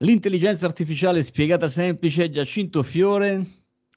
L'intelligenza artificiale spiegata semplice, Giacinto Fiore.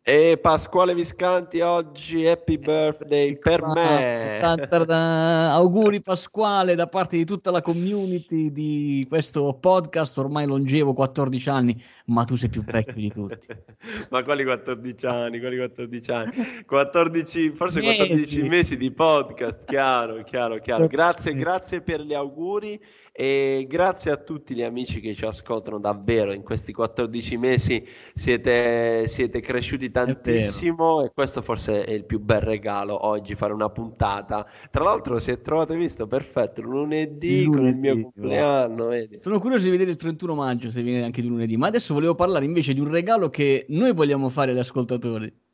E Pasquale Viscanti oggi, happy birthday per me. Auguri Pasquale da parte di tutta la community di questo podcast ormai longevo 14 anni, ma tu sei più vecchio di tutti. ma quali 14 anni? Quali 14 anni? 14, forse 14 mesi di podcast, chiaro, chiaro, chiaro. Grazie, grazie per gli auguri e grazie a tutti gli amici che ci ascoltano davvero. In questi 14 mesi siete, siete cresciuti tantissimo e questo forse è il più bel regalo oggi fare una puntata. Tra l'altro se trovate visto perfetto lunedì, lunedì con il mio compleanno vedi. sono curioso di vedere il 31 maggio se viene anche di lunedì ma adesso volevo parlare invece di un regalo che noi vogliamo fare agli ascoltatori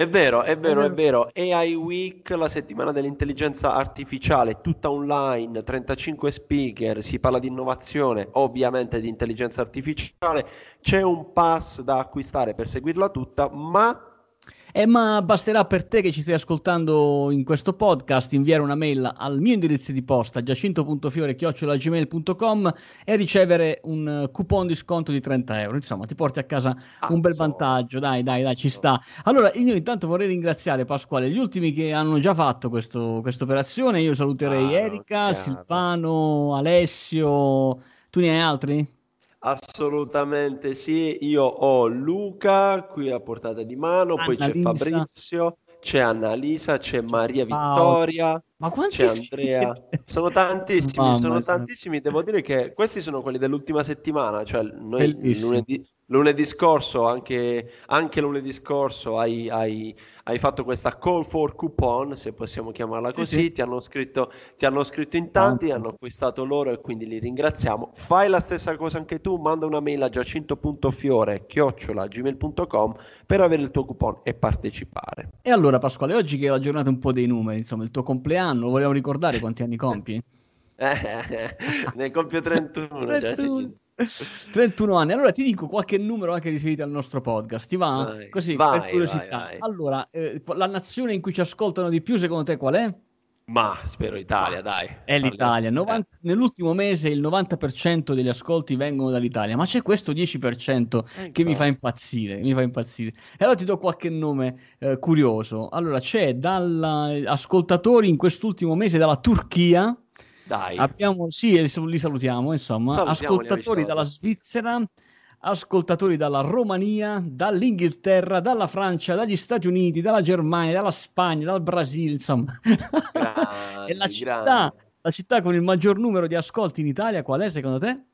è vero, è vero, è vero. AI Week, la settimana dell'intelligenza artificiale, tutta online, 35 speaker, si parla di innovazione, ovviamente di intelligenza artificiale. C'è un pass da acquistare per seguirla tutta, ma eh, ma basterà per te che ci stai ascoltando in questo podcast inviare una mail al mio indirizzo di posta giacinto.fiore.gmail.com e ricevere un coupon di sconto di 30 euro. Insomma, ti porti a casa Azzo. un bel vantaggio. Dai, dai, dai, ci sta. Allora, io intanto vorrei ringraziare Pasquale, gli ultimi che hanno già fatto questa operazione. Io saluterei ah, Erika, chiaro. Silvano, Alessio. Tu ne hai altri? Assolutamente sì, io ho Luca qui a portata di mano, poi c'è Annalisa. Fabrizio, c'è Annalisa, c'è Maria Vittoria, Ma c'è Andrea. Sono tantissimi, Mamma sono tantissimi. Devo dire che questi sono quelli dell'ultima settimana, cioè noi lunedì, lunedì scorso, anche, anche lunedì scorso hai, hai hai fatto questa call for coupon, se possiamo chiamarla così, sì, sì. Ti, hanno scritto, ti, hanno scritto, in tanti, hanno acquistato loro e quindi li ringraziamo. Fai la stessa cosa anche tu, manda una mail a giacinto.fiore gmail.com per avere il tuo coupon e partecipare. E allora Pasquale, oggi che è la giornata un po' dei numeri, insomma il tuo compleanno, vogliamo ricordare quanti anni compi? eh, ne compio 31, 31. 31 anni. Allora ti dico qualche numero anche riferito al nostro podcast. Ti va? Vai, Così, vai, per curiosità. Vai, allora, eh, la nazione in cui ci ascoltano di più, secondo te qual è? Ma spero Italia, dai. È l'Italia. 90, eh. Nell'ultimo mese il 90% degli ascolti vengono dall'Italia, ma c'è questo 10% eh, che mi fa impazzire. Mi fa impazzire. E allora ti do qualche nome eh, curioso. Allora, c'è dall'ascoltatori in quest'ultimo mese dalla Turchia dai. Abbiamo, sì, li salutiamo, insomma, ascoltatori dalla Svizzera, ascoltatori dalla Romania, dall'Inghilterra, dalla Francia, dagli Stati Uniti, dalla Germania, dalla Spagna, dal Brasile, insomma. Grandi, e la città, la città con il maggior numero di ascolti in Italia qual è secondo te?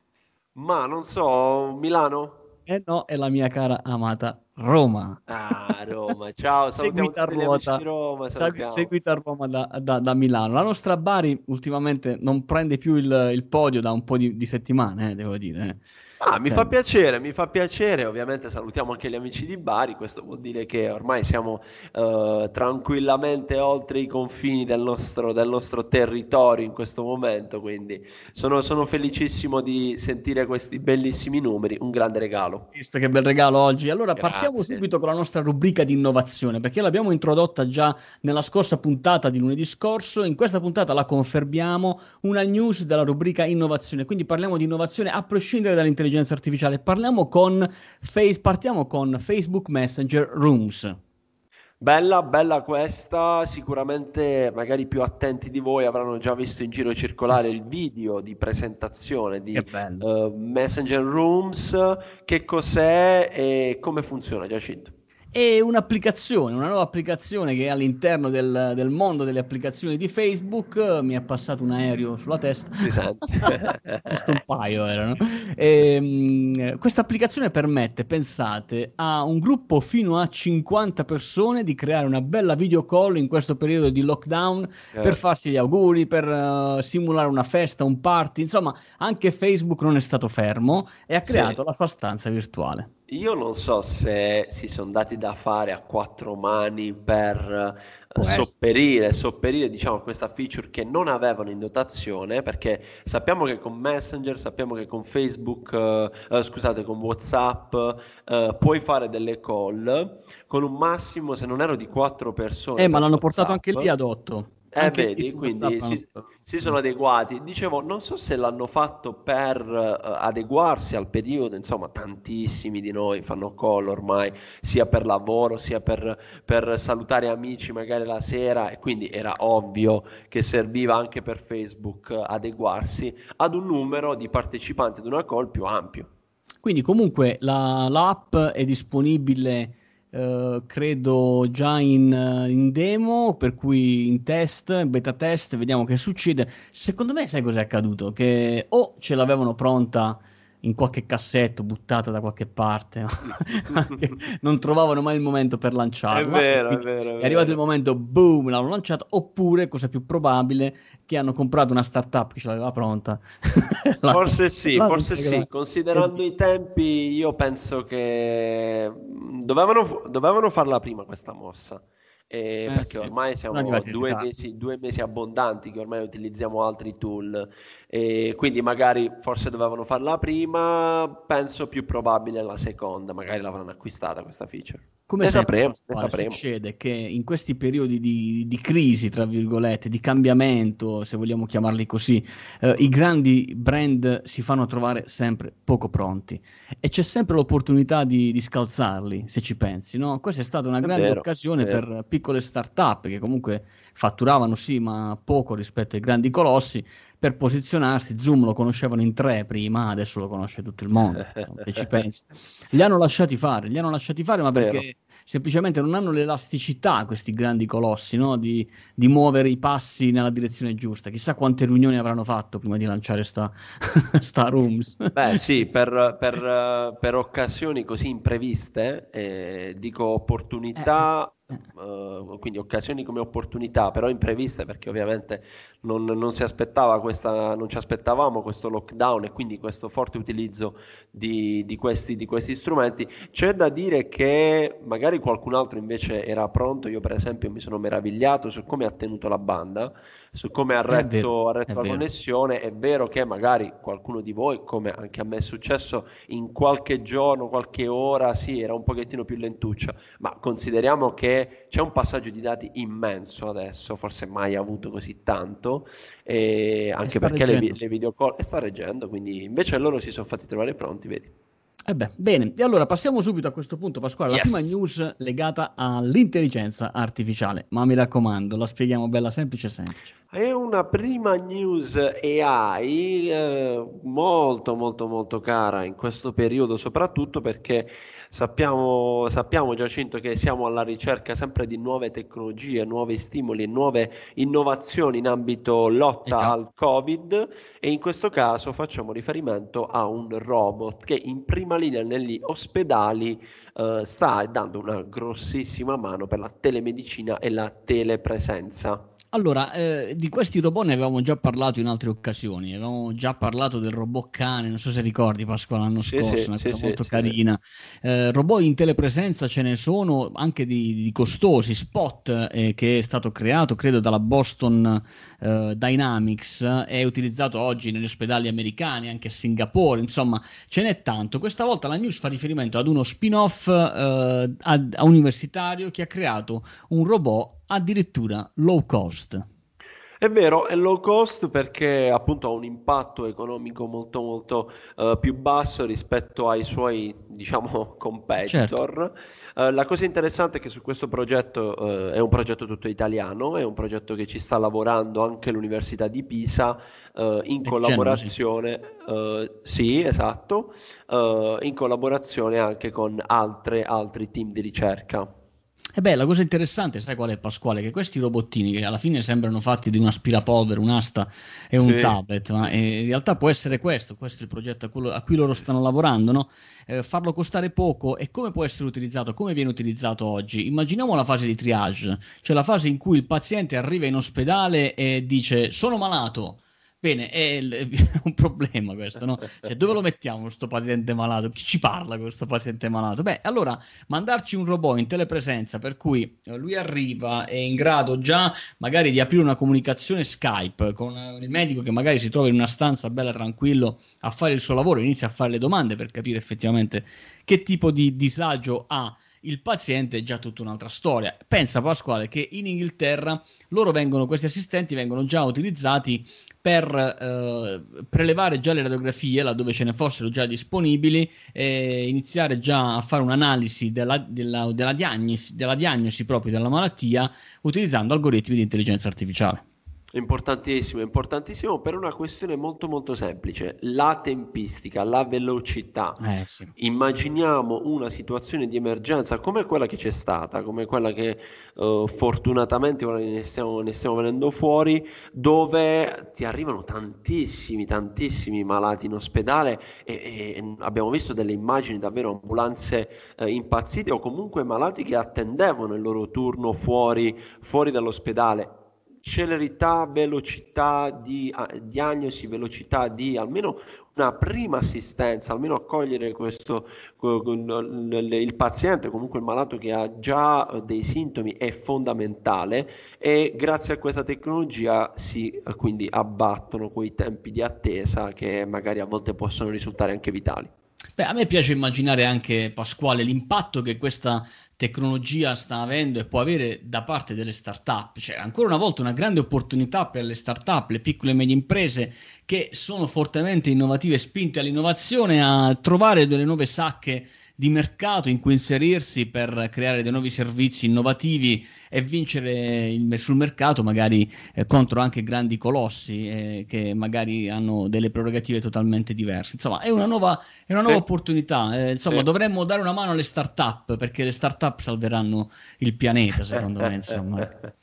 Ma non so, Milano? Eh no, è la mia cara amata Roma. Ah, Roma, ciao, seguita a ruota, Roma, seguita a Roma da, da, da, Milano. La nostra Bari ultimamente non prende più il, il podio da un po' di, di settimane, eh, devo dire. Eh. Ah, mi fa piacere, mi fa piacere. Ovviamente salutiamo anche gli amici di Bari. Questo vuol dire che ormai siamo uh, tranquillamente oltre i confini del nostro, del nostro, territorio in questo momento. Quindi sono, sono, felicissimo di sentire questi bellissimi numeri. Un grande regalo. Visto che bel regalo oggi. Allora Grazie. partiamo subito con la nostra rubrica di innovazione, perché l'abbiamo introdotta già nella scorsa puntata di lunedì scorso. In questa puntata la confermiamo una news della rubrica innovazione. Quindi parliamo di innovazione a prescindere dall'intelligenza intelligenza artificiale. Parliamo con face, partiamo con Facebook Messenger Rooms. Bella, bella questa, sicuramente magari più attenti di voi avranno già visto in giro circolare il video di presentazione di uh, Messenger Rooms, che cos'è e come funziona Giacinto? E un'applicazione, una nuova applicazione che è all'interno del, del, mondo delle applicazioni di Facebook. Mi è passato un aereo sulla testa. Giusto un paio erano. E, um, questa applicazione permette, pensate, a un gruppo fino a 50 persone di creare una bella video call in questo periodo di lockdown eh. per farsi gli auguri, per uh, simulare una festa, un party. Insomma, anche Facebook non è stato fermo e ha creato sì. la sua stanza virtuale. Io non so se si sono dati da fare a quattro mani per eh, sopperire, sopperire diciamo, a questa feature che non avevano in dotazione, perché sappiamo che con Messenger, sappiamo che con Facebook, eh, eh, scusate, con WhatsApp eh, puoi fare delle call con un massimo, se non ero di quattro persone. Eh, ma l'hanno WhatsApp. portato anche lì ad otto. Eh, vedi, quindi si, si, sono adeguati. Dicevo, non so se l'hanno fatto per uh, adeguarsi al periodo, insomma, tantissimi di noi fanno call ormai, sia per lavoro, sia per, per salutare amici magari la sera, e quindi era ovvio che serviva anche per Facebook adeguarsi ad un numero di partecipanti ad una call più ampio. Quindi comunque la, l'app è disponibile Uh, credo già in, uh, in, demo, per cui in test, beta test, vediamo che succede. Secondo me, sai cos'è accaduto? Che o ce l'avevano pronta in qualche cassetto buttata da qualche parte. non trovavano mai il momento per lanciarla. È vero, è vero, è vero. È arrivato il momento, boom, l'hanno lanciata. Oppure, cosa più probabile, che hanno comprato una startup che ce l'aveva pronta. forse sì, forse sì. Considerando i tempi, io penso che dovevano, dovevano farla prima questa mossa eh, eh, perché sì. ormai siamo due mesi, due mesi, abbondanti che ormai utilizziamo altri tool. E quindi magari forse dovevano farla prima penso più probabile la seconda magari l'avranno acquistata questa feature come ne sapremo, ne sapremo. succede che in questi periodi di, di, crisi, tra virgolette, di cambiamento, se vogliamo chiamarli così, eh, i grandi brand si fanno trovare sempre poco pronti e c'è sempre l'opportunità di, di scalzarli, se ci pensi. No? Questa è stata una è grande vero, occasione per piccole start-up che comunque fatturavano sì, ma poco rispetto ai grandi colossi per posizionarsi. Zoom lo conoscevano in tre prima, adesso lo conosce tutto il mondo. se ci pensi. Li hanno lasciati fare, li hanno lasciati fare, ma perché Vero. semplicemente non hanno l'elasticità questi grandi colossi no? di, di, muovere i passi nella direzione giusta. Chissà quante riunioni avranno fatto prima di lanciare sta, sta Rooms. Beh, sì, per, per, per occasioni così impreviste, eh, dico opportunità. Eh Uh, quindi occasioni come opportunità, però impreviste perché ovviamente non, non, si aspettava questa, non ci aspettavamo questo lockdown e quindi questo forte utilizzo di, di, questi, di questi strumenti. C'è da dire che magari qualcun altro invece era pronto, io per esempio mi sono meravigliato su come ha tenuto la banda su come ha retto, retto la vero. connessione. È vero che magari qualcuno di voi, come anche a me è successo, in qualche giorno, qualche ora, sì, era un pochettino più lentuccia, ma consideriamo che c'è un passaggio di dati immenso adesso, forse mai avuto così tanto, anche perché le, le video call e sta reggendo, quindi invece loro si sono fatti trovare pronti, vedi. Eh beh, bene, e allora passiamo subito a questo punto, Pasquale, la yes. prima news legata all'intelligenza artificiale, ma mi raccomando, la spieghiamo bella semplice semplice. È una prima news AI eh, molto molto molto cara in questo periodo, soprattutto perché Sappiamo, sappiamo Giacinto che siamo alla ricerca sempre di nuove tecnologie, nuovi stimoli e nuove innovazioni in ambito lotta esatto. al Covid e in questo caso facciamo riferimento a un robot che in prima linea negli ospedali eh, sta dando una grossissima mano per la telemedicina e la telepresenza. Allora, eh, di questi robot ne avevamo già parlato in altre occasioni, avevamo già parlato del robot cane, non so se ricordi Pasqua l'anno sì, scorso, sì, una sì, cosa molto carina. Eh, robot in telepresenza ce ne sono anche di, di costosi, Spot eh, che è stato creato credo dalla Boston eh, Dynamics, è utilizzato oggi negli ospedali americani, anche a Singapore, insomma ce n'è tanto. Questa volta la news fa riferimento ad uno spin-off eh, a, a universitario che ha creato un robot addirittura low cost. È vero, è low cost perché appunto ha un impatto economico molto molto uh, più basso rispetto ai suoi, diciamo, competitor. Certo. Uh, la cosa interessante è che su questo progetto uh, è un progetto tutto italiano, è un progetto che ci sta lavorando anche l'Università di Pisa in è collaborazione, sì, esatto, in collaborazione anche con altre, altri team di ricerca. E beh, la cosa interessante, sai qual è Pasquale? Che questi robottini che alla fine sembrano fatti di un aspirapolvere, un'asta e un sì. tablet, ma in realtà può essere questo, questo è il progetto a cui, a cui loro stanno lavorando, no? eh, farlo costare poco e come può essere utilizzato, come viene utilizzato oggi? Immaginiamo la fase di triage, cioè la fase in cui il paziente arriva in ospedale e dice sono malato, Bene, è, un problema questo, no? Cioè, dove lo mettiamo questo paziente malato? Chi ci parla con questo paziente malato? Beh, allora mandarci un robot in telepresenza per cui eh, lui arriva, è in grado già magari di aprire una comunicazione Skype con eh, il medico che magari si trova in una stanza bella tranquillo a fare il suo lavoro, inizia a fare le domande per capire effettivamente che tipo di disagio ha il paziente è già tutta un'altra storia. Pensa Pasquale che in Inghilterra loro vengono, questi assistenti vengono già utilizzati per eh, prelevare già le radiografie laddove ce ne fossero già disponibili e iniziare già a fare un'analisi della, della, della, diagnosi, della diagnosi proprio della malattia utilizzando algoritmi di intelligenza artificiale. Importantissimo, importantissimo per una questione molto molto semplice, la tempistica, la velocità. Eh, sì. Immaginiamo una situazione di emergenza come quella che c'è stata, come quella che uh, fortunatamente ora ne stiamo, ne stiamo venendo fuori, dove ti arrivano tantissimi, tantissimi malati in ospedale e, e abbiamo visto delle immagini davvero ambulanze uh, impazzite o comunque malati che attendevano il loro turno fuori, fuori dall'ospedale celerità, velocità di uh, diagnosi, velocità di almeno una prima assistenza, almeno accogliere questo, il paziente, comunque il malato che ha già eh, dei sintomi è fondamentale e grazie a questa tecnologia si eh, quindi abbattono quei tempi di attesa che magari a volte possono risultare anche vitali. Beh, a me piace immaginare anche, Pasquale, l'impatto che questa tecnologia sta avendo e può avere da parte delle start-up. Cioè, ancora una volta una grande opportunità per le start-up, le piccole e medie imprese che sono fortemente innovative spinte all'innovazione a trovare delle nuove sacche di mercato in cui inserirsi per creare dei nuovi servizi innovativi e vincere il, sul mercato magari eh, contro anche grandi colossi eh, che magari hanno delle prerogative totalmente diverse. Insomma, è una nuova, è una nuova sì. opportunità. Eh, insomma, sì. dovremmo dare una mano alle start-up perché le start-up salveranno il pianeta, secondo me. Insomma.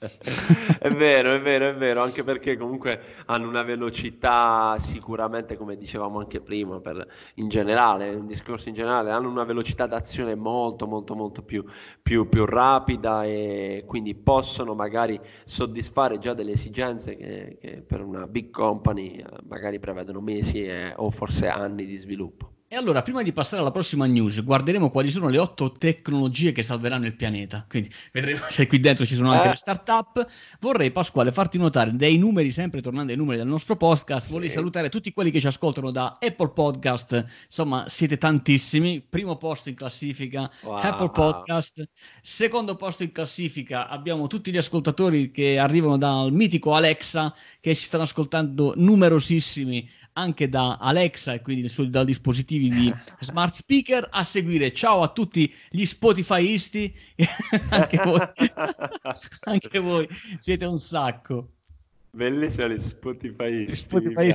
è vero, è vero, è vero, anche perché comunque hanno una velocità sicuramente, come dicevamo anche prima, per, in generale, un discorso in generale, hanno una velocità d'azione molto, molto, molto più, più, più rapida e quindi possono magari soddisfare già delle esigenze che, che per una big company eh, magari prevedono mesi e, o forse anni di sviluppo. E allora, prima di passare alla prossima news, guarderemo quali sono le otto tecnologie che salveranno il pianeta. Quindi vedremo se qui dentro ci sono anche eh. le start-up. Vorrei, Pasquale, farti notare dei numeri, sempre tornando ai numeri del nostro podcast. Sì. Vorrei salutare tutti quelli che ci ascoltano da Apple Podcast. Insomma, siete tantissimi. Primo posto in classifica, wow. Apple Podcast. Secondo posto in classifica abbiamo tutti gli ascoltatori che arrivano dal mitico Alexa, che ci stanno ascoltando numerosissimi anche da Alexa e quindi dai dispositivi di smart speaker. A seguire, ciao a tutti gli Spotifyisti, anche, voi, anche voi siete un sacco. Bellissimo gli Spotify. Spotify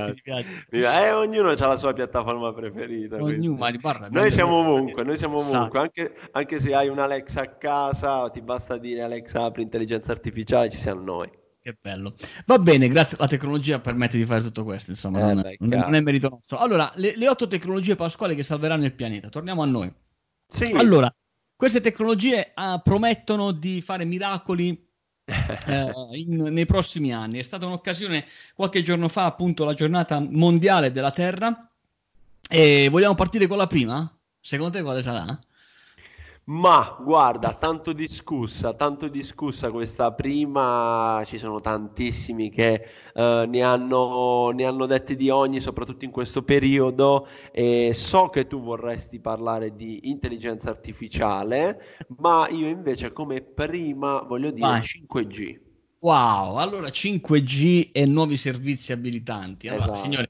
eh, ognuno ha la sua piattaforma preferita. Ognuno, guarda, noi siamo ovunque, noi siamo ovunque. Anche, anche, se hai un Alexa a casa, ti basta dire Alexa apri intelligenza artificiale, ci siamo noi. Che bello. Va bene, grazie. La tecnologia permette di fare tutto questo, insomma, eh, non, beh, non, è merito nostro. Allora, le, le, otto tecnologie pasquali che salveranno il pianeta. Torniamo a noi. Sì. Allora, queste tecnologie uh, promettono di fare miracoli eh, in, nei prossimi anni. È stata un'occasione qualche giorno fa, appunto, la giornata mondiale della Terra. E vogliamo partire con la prima? Secondo te quale sarà? Ma guarda, tanto discussa, tanto discussa questa prima, ci sono tantissimi che uh, ne, hanno, ne hanno dette di ogni, soprattutto in questo periodo, e so che tu vorresti parlare di intelligenza artificiale, ma io invece come prima voglio dire Vai. 5G. Wow, allora 5G e nuovi servizi abilitanti. Allora, esatto. signori,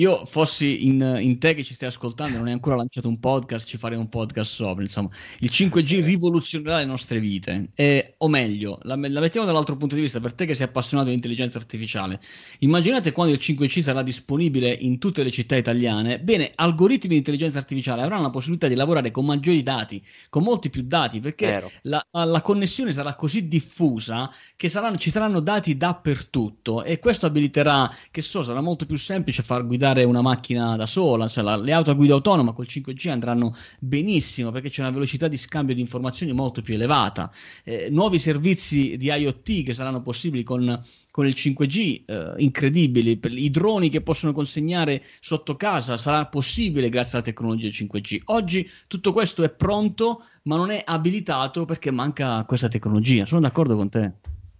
io fossi in, in, te che ci stai ascoltando non hai ancora lanciato un podcast, ci farei un podcast sopra. Insomma, il 5G rivoluzionerà le nostre vite. E, o meglio, la, la, mettiamo dall'altro punto di vista per te che sei appassionato di intelligenza artificiale. Immaginate quando il 5G sarà disponibile in tutte le città italiane. Bene, algoritmi di intelligenza artificiale avranno la possibilità di lavorare con maggiori dati, con molti più dati, perché la, la, connessione sarà così diffusa che saranno, ci saranno dati dappertutto e questo abiliterà, che so, sarà molto più semplice far guidare guidare una macchina da sola, cioè la, le auto a guida autonoma col 5G andranno benissimo perché c'è una velocità di scambio di informazioni molto più elevata. Eh, nuovi servizi di IoT che saranno possibili con, con il 5G, eh, incredibili, per i droni che possono consegnare sotto casa sarà possibile grazie alla tecnologia 5G. Oggi tutto questo è pronto, ma non è abilitato perché manca questa tecnologia. Sono d'accordo con te.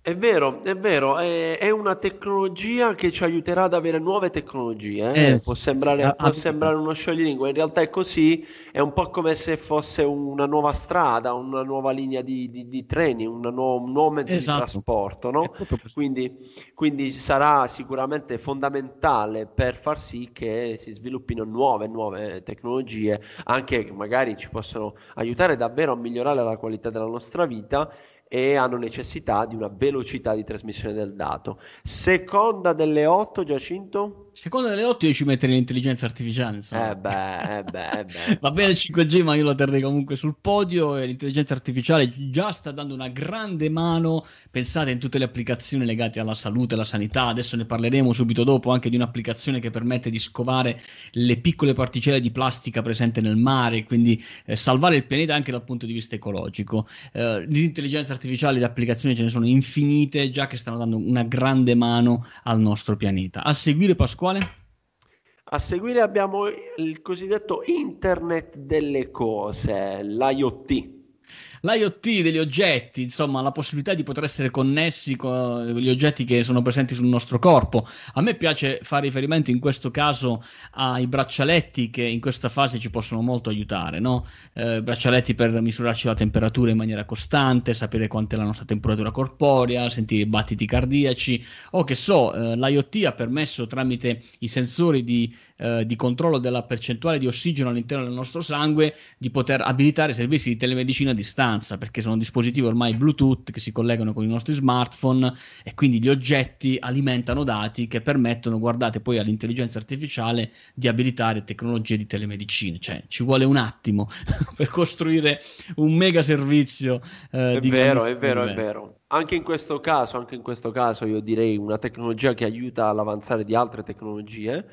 È vero, è vero, è, è, una tecnologia che ci aiuterà ad avere nuove tecnologie. Eh? Eh, può, sembrare, sì, può sembrare, uno scioglilingua, in realtà è così, è un po' come se fosse una nuova strada, una nuova linea di, di, di treni, nuovo, un nuovo mezzo esatto. di trasporto, no? quindi, quindi, sarà sicuramente fondamentale per far sì che si sviluppino nuove, nuove tecnologie, anche che magari ci possono aiutare davvero a migliorare la qualità della nostra vita e hanno necessità di una velocità di trasmissione del dato. Seconda delle 8, Giacinto? Secondo delle 8 io ci metterei l'intelligenza artificiale, insomma. Eh beh, eh beh, eh beh. Va bene il 5G, ma io lo terrei comunque sul podio e l'intelligenza artificiale già sta dando una grande mano, pensate in tutte le applicazioni legate alla salute, alla sanità, adesso ne parleremo subito dopo anche di un'applicazione che permette di scovare le piccole particelle di plastica presenti nel mare, quindi eh, salvare il pianeta anche dal punto di vista ecologico. Eh, di intelligenza artificiale le applicazioni ce ne sono infinite, già che stanno dando una grande mano al nostro pianeta. A seguire Pasquale quale? A seguire abbiamo il cosiddetto Internet delle cose, l'IoT l'IoT degli oggetti, insomma, la possibilità di poter essere connessi con gli oggetti che sono presenti sul nostro corpo. A me piace fare riferimento in questo caso ai braccialetti che in questa fase ci possono molto aiutare, no? Eh, braccialetti per misurarci la temperatura in maniera costante, sapere quant'è la nostra temperatura corporea, sentire i battiti cardiaci o che so, eh, l'IoT ha permesso tramite i sensori di eh, di controllo della percentuale di ossigeno all'interno del nostro sangue di poter abilitare servizi di telemedicina a distanza, perché sono dispositivi ormai Bluetooth che si collegano con i nostri smartphone e quindi gli oggetti alimentano dati che permettono, guardate poi all'intelligenza artificiale, di abilitare tecnologie di telemedicina. Cioè, ci vuole un attimo per costruire un mega servizio. Eh, è vero, è vero, è vero. Anche in questo caso, anche in questo caso io direi una tecnologia che aiuta all'avanzare di altre tecnologie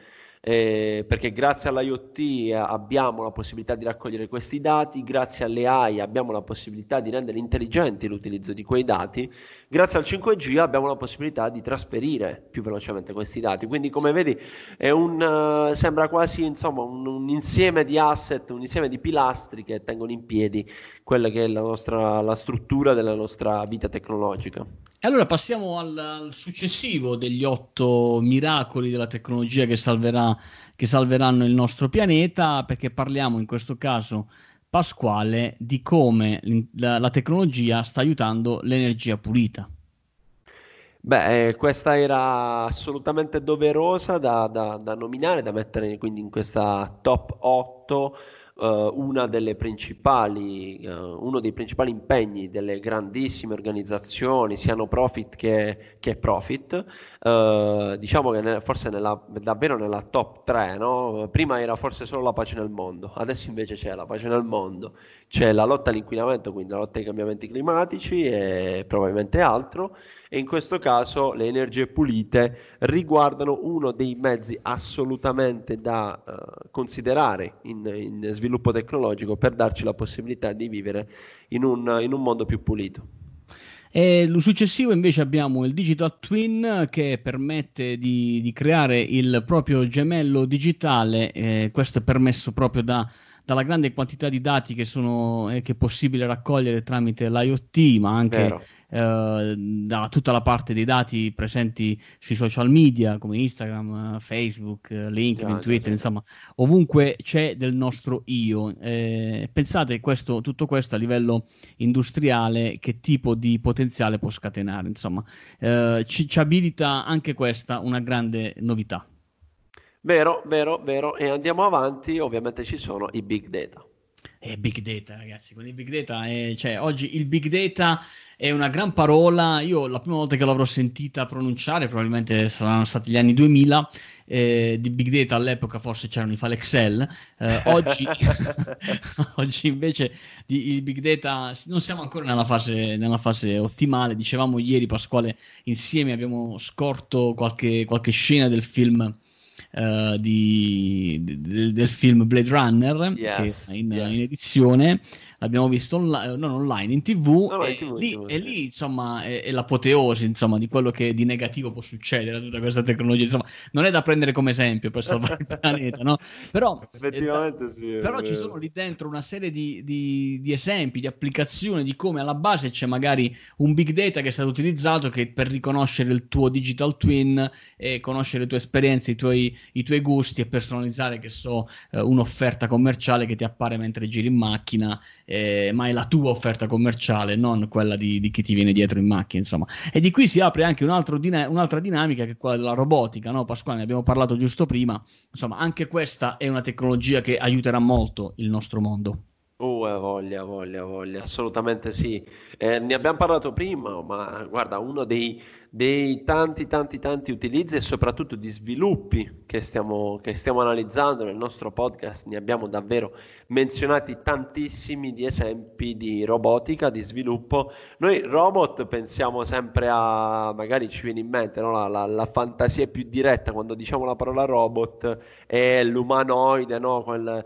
eh, perché grazie all'IoT eh, abbiamo la possibilità di raccogliere questi dati, grazie alle AI abbiamo la possibilità di rendere intelligenti l'utilizzo di quei dati, grazie al 5G abbiamo la possibilità di trasferire più velocemente questi dati. Quindi come vedi un, uh, sembra quasi insomma, un, un, insieme di asset, un insieme di pilastri che tengono in piedi quella che è la, nostra, la struttura della nostra vita tecnologica. E allora passiamo al, al, successivo degli otto miracoli della tecnologia che, salverà, che salveranno il nostro pianeta, perché parliamo in questo caso, Pasquale, di come la, la tecnologia sta aiutando l'energia pulita. Beh, eh, questa era assolutamente doverosa da, da, da nominare, da mettere quindi in questa top 8 principali, uh, uno dei principali impegni delle grandissime organizzazioni, sia no profit che, che profit, uh, diciamo che ne, forse nella, davvero nella top 3, no? prima era forse solo la pace nel mondo, adesso invece c'è la pace nel mondo, c'è la lotta all'inquinamento, quindi la lotta ai cambiamenti climatici e probabilmente altro, e in questo caso le energie pulite riguardano uno dei mezzi assolutamente da uh, considerare in, in, sviluppo tecnologico per darci la possibilità di vivere in un, in un mondo più pulito. E lo successivo invece abbiamo il Digital Twin che permette di, di creare il proprio gemello digitale, eh, questo è permesso proprio da dalla grande quantità di dati che, sono, eh, che è possibile raccogliere tramite l'IoT, ma anche eh, da tutta la parte dei dati presenti sui social media come Instagram, Facebook, LinkedIn, yeah, Twitter, yeah, insomma, ovunque c'è del nostro io. Eh, pensate questo, tutto questo a livello industriale, che tipo di potenziale può scatenare, insomma, eh, ci, ci abilita anche questa una grande novità. Vero, vero, vero. E andiamo avanti, ovviamente ci sono i big data. E big data, ragazzi, con il big data, è, cioè, oggi il big data è una gran parola. Io la prima volta che l'avrò sentita pronunciare, probabilmente saranno stati gli anni 2000. Eh, di big data all'epoca forse c'erano i file Excel. Eh, oggi, oggi, invece di, il big data non siamo ancora nella fase, nella fase, ottimale. Dicevamo ieri, Pasquale, insieme abbiamo scorto qualche, qualche scena del film uh, di, di, del film Blade Runner yes, che è in, yes. in edizione l'abbiamo visto online, non online, in tv, no, e, in TV, lì, TV, e lì insomma è, è, l'apoteosi insomma, di quello che di negativo può succedere a tutta questa tecnologia. Insomma, non è da prendere come esempio per salvare il pianeta, no? Però, Effettivamente da, sì. Però ci sono lì dentro una serie di, di, di, esempi, di applicazioni, di come alla base c'è magari un big data che è stato utilizzato che per riconoscere il tuo digital twin e conoscere le tue esperienze, i tuoi, i tuoi gusti e personalizzare, che so, eh, un'offerta commerciale che ti appare mentre giri in macchina eh, ma è la tua offerta commerciale, non quella di, di, chi ti viene dietro in macchina, insomma. E di qui si apre anche un dina- un'altra dinamica che è quella della robotica, no? Pasquale, ne abbiamo parlato giusto prima, insomma, anche questa è una tecnologia che aiuterà molto il nostro mondo. Uh, voglia, voglia, voglia, assolutamente sì. Eh, ne abbiamo parlato prima, ma guarda, uno dei, dei tanti, tanti, tanti utilizzi e soprattutto di sviluppi che stiamo, che stiamo analizzando nel nostro podcast, ne abbiamo davvero menzionati tantissimi di esempi di robotica, di sviluppo. Noi robot pensiamo sempre a, magari ci viene in mente, no? la, la, la, fantasia più diretta quando diciamo la parola robot è l'umanoide, no? Quel,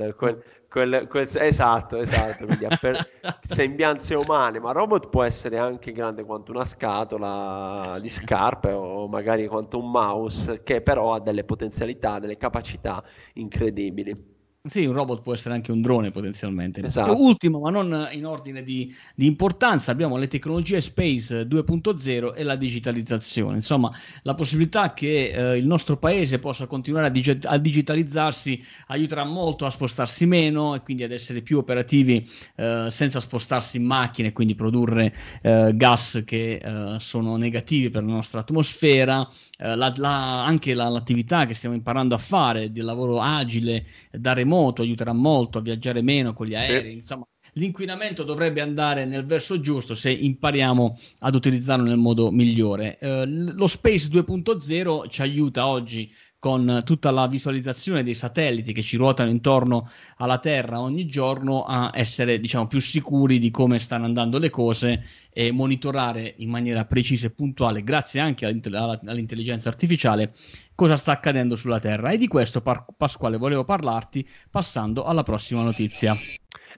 eh, quel, Quel, quel, esatto, esatto, quindi per sembianze umane, ma robot può essere anche grande quanto una scatola di scarpe o magari quanto un mouse, che però ha delle potenzialità, delle capacità incredibili. Sì, un robot può essere anche un drone potenzialmente. Esatto. Ultimo, ma non in ordine di, di, importanza, abbiamo le tecnologie Space 2.0 e la digitalizzazione. Insomma, la possibilità che eh, il nostro paese possa continuare a, dig- a, digitalizzarsi aiuterà molto a spostarsi meno e quindi ad essere più operativi eh, senza spostarsi in macchine e quindi produrre eh, gas che eh, sono negativi per la nostra atmosfera. Eh, la, la, anche la, l'attività che stiamo imparando a fare, del lavoro agile da remoto remoto aiuterà molto a viaggiare meno con gli aerei, sì. insomma l'inquinamento dovrebbe andare nel verso giusto se impariamo ad utilizzarlo nel modo migliore. Eh, lo Space 2.0 ci aiuta oggi con tutta la visualizzazione dei satelliti che ci ruotano intorno alla Terra ogni giorno a essere diciamo più sicuri di come stanno andando le cose e monitorare in maniera precisa e puntuale grazie anche all'intelligenza artificiale cosa sta accadendo sulla Terra. E di questo, Pasquale, volevo parlarti passando alla prossima notizia.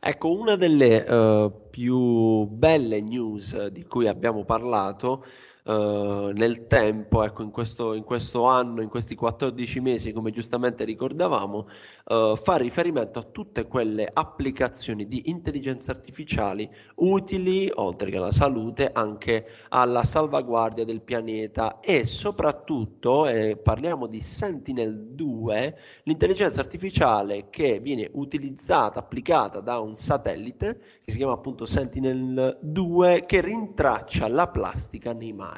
Ecco, una delle uh, più belle news di cui abbiamo parlato uh, nel tempo, ecco, in questo, in questo, anno, in questi 14 mesi, come giustamente ricordavamo, uh, fa riferimento a tutte quelle applicazioni di intelligenza artificiali utili, oltre che alla salute, anche alla salvaguardia del pianeta e soprattutto, eh, parliamo di Sentinel-2, l'intelligenza artificiale che viene utilizzata, applicata da un satellite che si chiama appunto Sentinel-2 che rintraccia la plastica nei mari.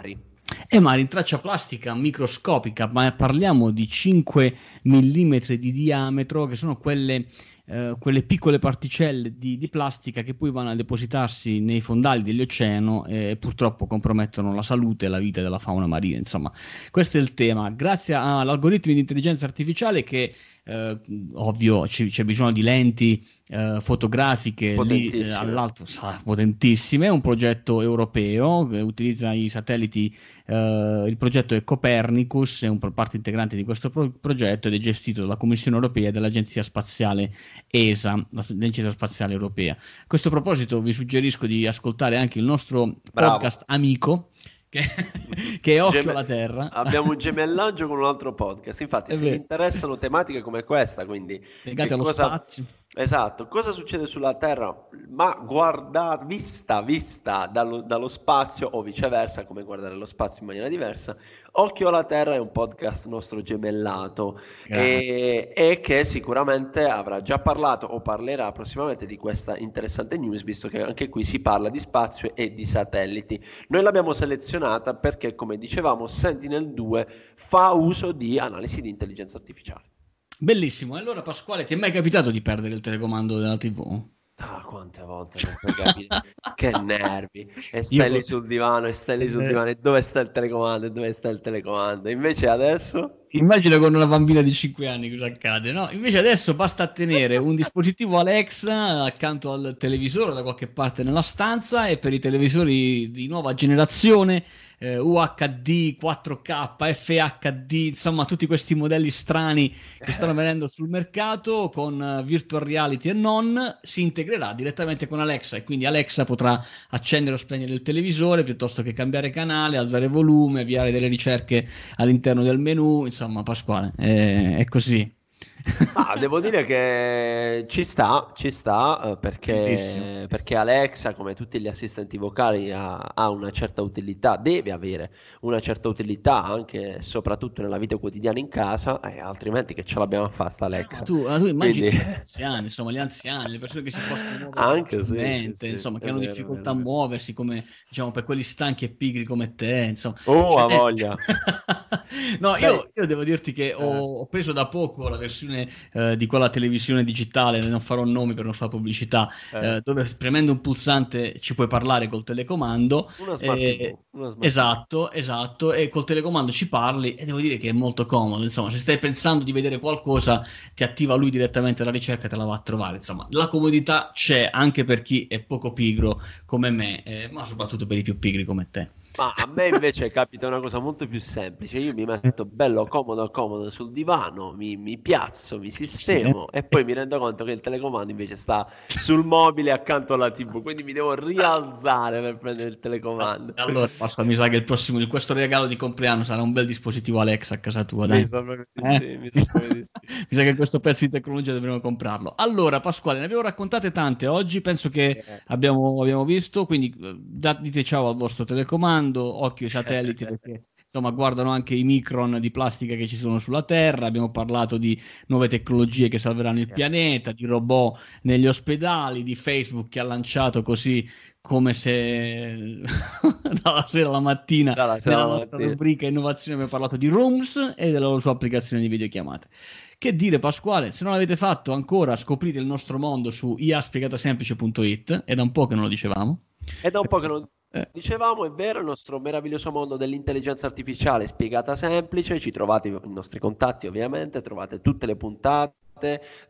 Eh, ma rintraccia plastica microscopica, ma parliamo di 5 mm di diametro, che sono quelle, eh, quelle piccole particelle di, di, plastica che poi vanno a depositarsi nei fondali dell'oceano e purtroppo compromettono la salute e la vita della fauna marina. Insomma, questo è il tema. Grazie all'algoritmo di intelligenza artificiale che eh, ovvio c- c'è bisogno di lenti eh, fotografiche lì eh, all'alto, sa, potentissime, è un progetto europeo che utilizza i satelliti, eh, il progetto è Copernicus, è un parte integrante di questo pro- progetto ed è gestito dalla Commissione europea e dall'Agenzia Spaziale ESA, l'Agenzia Spaziale Europea. A questo proposito vi suggerisco di ascoltare anche il nostro Bravo. podcast amico che, che Occhio Gem- alla Terra. Abbiamo un gemellaggio con un altro podcast. Infatti, è se vero. vi interessano tematiche come questa, quindi legate allo cosa... spazio Esatto, cosa succede sulla Terra? Ma guardata, vista, vista dallo, dallo, spazio o viceversa, come guardare lo spazio in maniera diversa, Occhio alla Terra è un podcast nostro gemellato e, e, che sicuramente avrà già parlato o parlerà prossimamente di questa interessante news, visto che anche qui si parla di spazio e di satelliti. Noi l'abbiamo selezionata perché, come dicevamo, Sentinel-2 fa uso di analisi di intelligenza artificiale. Bellissimo. E allora, Pasquale, ti è mai capitato di perdere il telecomando della TV? Ah, quante volte non puoi capire. che nervi. E stai Io... lì sul divano, e stai lì sul eh. divano, e dove sta il telecomando, e dove sta il telecomando. Invece adesso... Immagina con una bambina di 5 anni cosa accade, no? Invece adesso basta tenere un dispositivo Alexa accanto al televisore da qualche parte nella stanza e per i televisori di nuova generazione eh, UHD, 4K, FHD, insomma tutti questi modelli strani che stanno venendo sul mercato con uh, virtual reality e non, si integrerà direttamente con Alexa e quindi Alexa potrà accendere o spegnere il televisore piuttosto che cambiare canale, alzare volume, avviare delle ricerche all'interno del menu, insomma Pasquale, è, è così. Ah, devo dire che ci sta, ci sta eh, perché, perché, Alexa, come tutti gli assistenti vocali, ha, ha, una certa utilità, deve avere una certa utilità anche e soprattutto nella vita quotidiana in casa, eh, altrimenti che ce l'abbiamo a fare sta Alexa? tu, tu immagini Quindi... gli anziani, insomma, gli anziani, le persone che si possono muovere anche sì, sì, insomma, che hanno vero, difficoltà vero, a muoversi, come diciamo per quelli stanchi e pigri come te, insomma. Oh, cioè... ha voglia! no, io, io, devo dirti che ho, eh. ho preso da poco la versione eh, di quella televisione digitale, non farò nomi per non fare pubblicità, eh. Eh, dove premendo un pulsante ci puoi parlare col telecomando. Una smart TV, una smart esatto, esatto, e col telecomando ci parli e devo dire che è molto comodo, insomma, se stai pensando di vedere qualcosa, ti attiva lui direttamente la ricerca e te la va a trovare, insomma, la comodità c'è anche per chi è poco pigro come me, eh, ma soprattutto per i più pigri come te. Ma a me invece capita una cosa molto più semplice. Io mi metto bello comodo comodo sul divano, mi, mi piazzo, mi sistemo sì. e poi mi rendo conto che il telecomando invece sta sul mobile accanto alla TV, quindi mi devo rialzare per prendere il telecomando. Allora, Pasqua, mi sa che il prossimo, questo regalo di compleanno sarà un bel dispositivo Alexa a casa tua. Dai. Mi, sa, eh? sì, mi, sa, mi sa che questo pezzo di tecnologia dovremmo comprarlo. Allora, Pasquale, ne abbiamo raccontate tante oggi, penso che eh. abbiamo, abbiamo visto, quindi eh, dite ciao al vostro telecomando comando, occhio ai satelliti perché insomma guardano anche i micron di plastica che ci sono sulla Terra, abbiamo parlato di nuove tecnologie che salveranno il yes. pianeta, di robot negli ospedali, di Facebook che ha lanciato così come se dalla sera alla mattina dalla nella nostra mattina. rubrica innovazione abbiamo parlato di Rooms e della sua applicazione di videochiamate. Che dire Pasquale, se non l'avete fatto ancora scoprite il nostro mondo su iaspiegatasemplice.it, è da un po' che non lo dicevamo. È da un po' che non eh. Dicevamo, è vero, il nostro meraviglioso mondo dell'intelligenza artificiale spiegata semplice, ci trovate i nostri contatti ovviamente, trovate tutte le puntate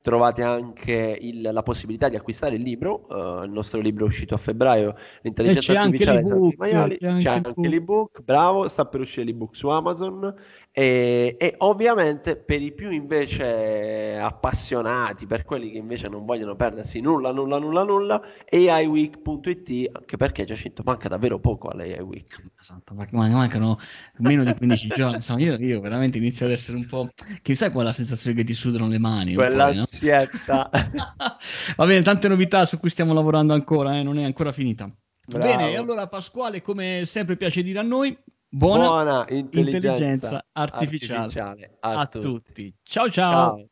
trovate anche il, la possibilità di acquistare il libro, uh, il nostro libro è uscito a febbraio, l'intelligenza artificiale anche maiali, c'è, c'è anche, anche l'ebook, bravo, sta per uscire l'ebook su Amazon e, e, ovviamente per i più invece appassionati, per quelli che invece non vogliono perdersi nulla, nulla, nulla, nulla, AIweek.it, anche perché Giacinto manca davvero poco all'AI Week. Esatto, mancano meno di 15 giorni, insomma io, io, veramente inizio ad essere un po'... che sai qual è la sensazione che ti sudano le mani? Quell'ansietta. No? Va bene, tante novità su cui stiamo lavorando ancora, eh, non è ancora finita. Bravo. Bene, e allora Pasquale, come sempre piace dire a noi, buona, buona intelligenza, intelligenza artificiale, artificiale, a, a tutti. tutti. Ciao ciao. ciao.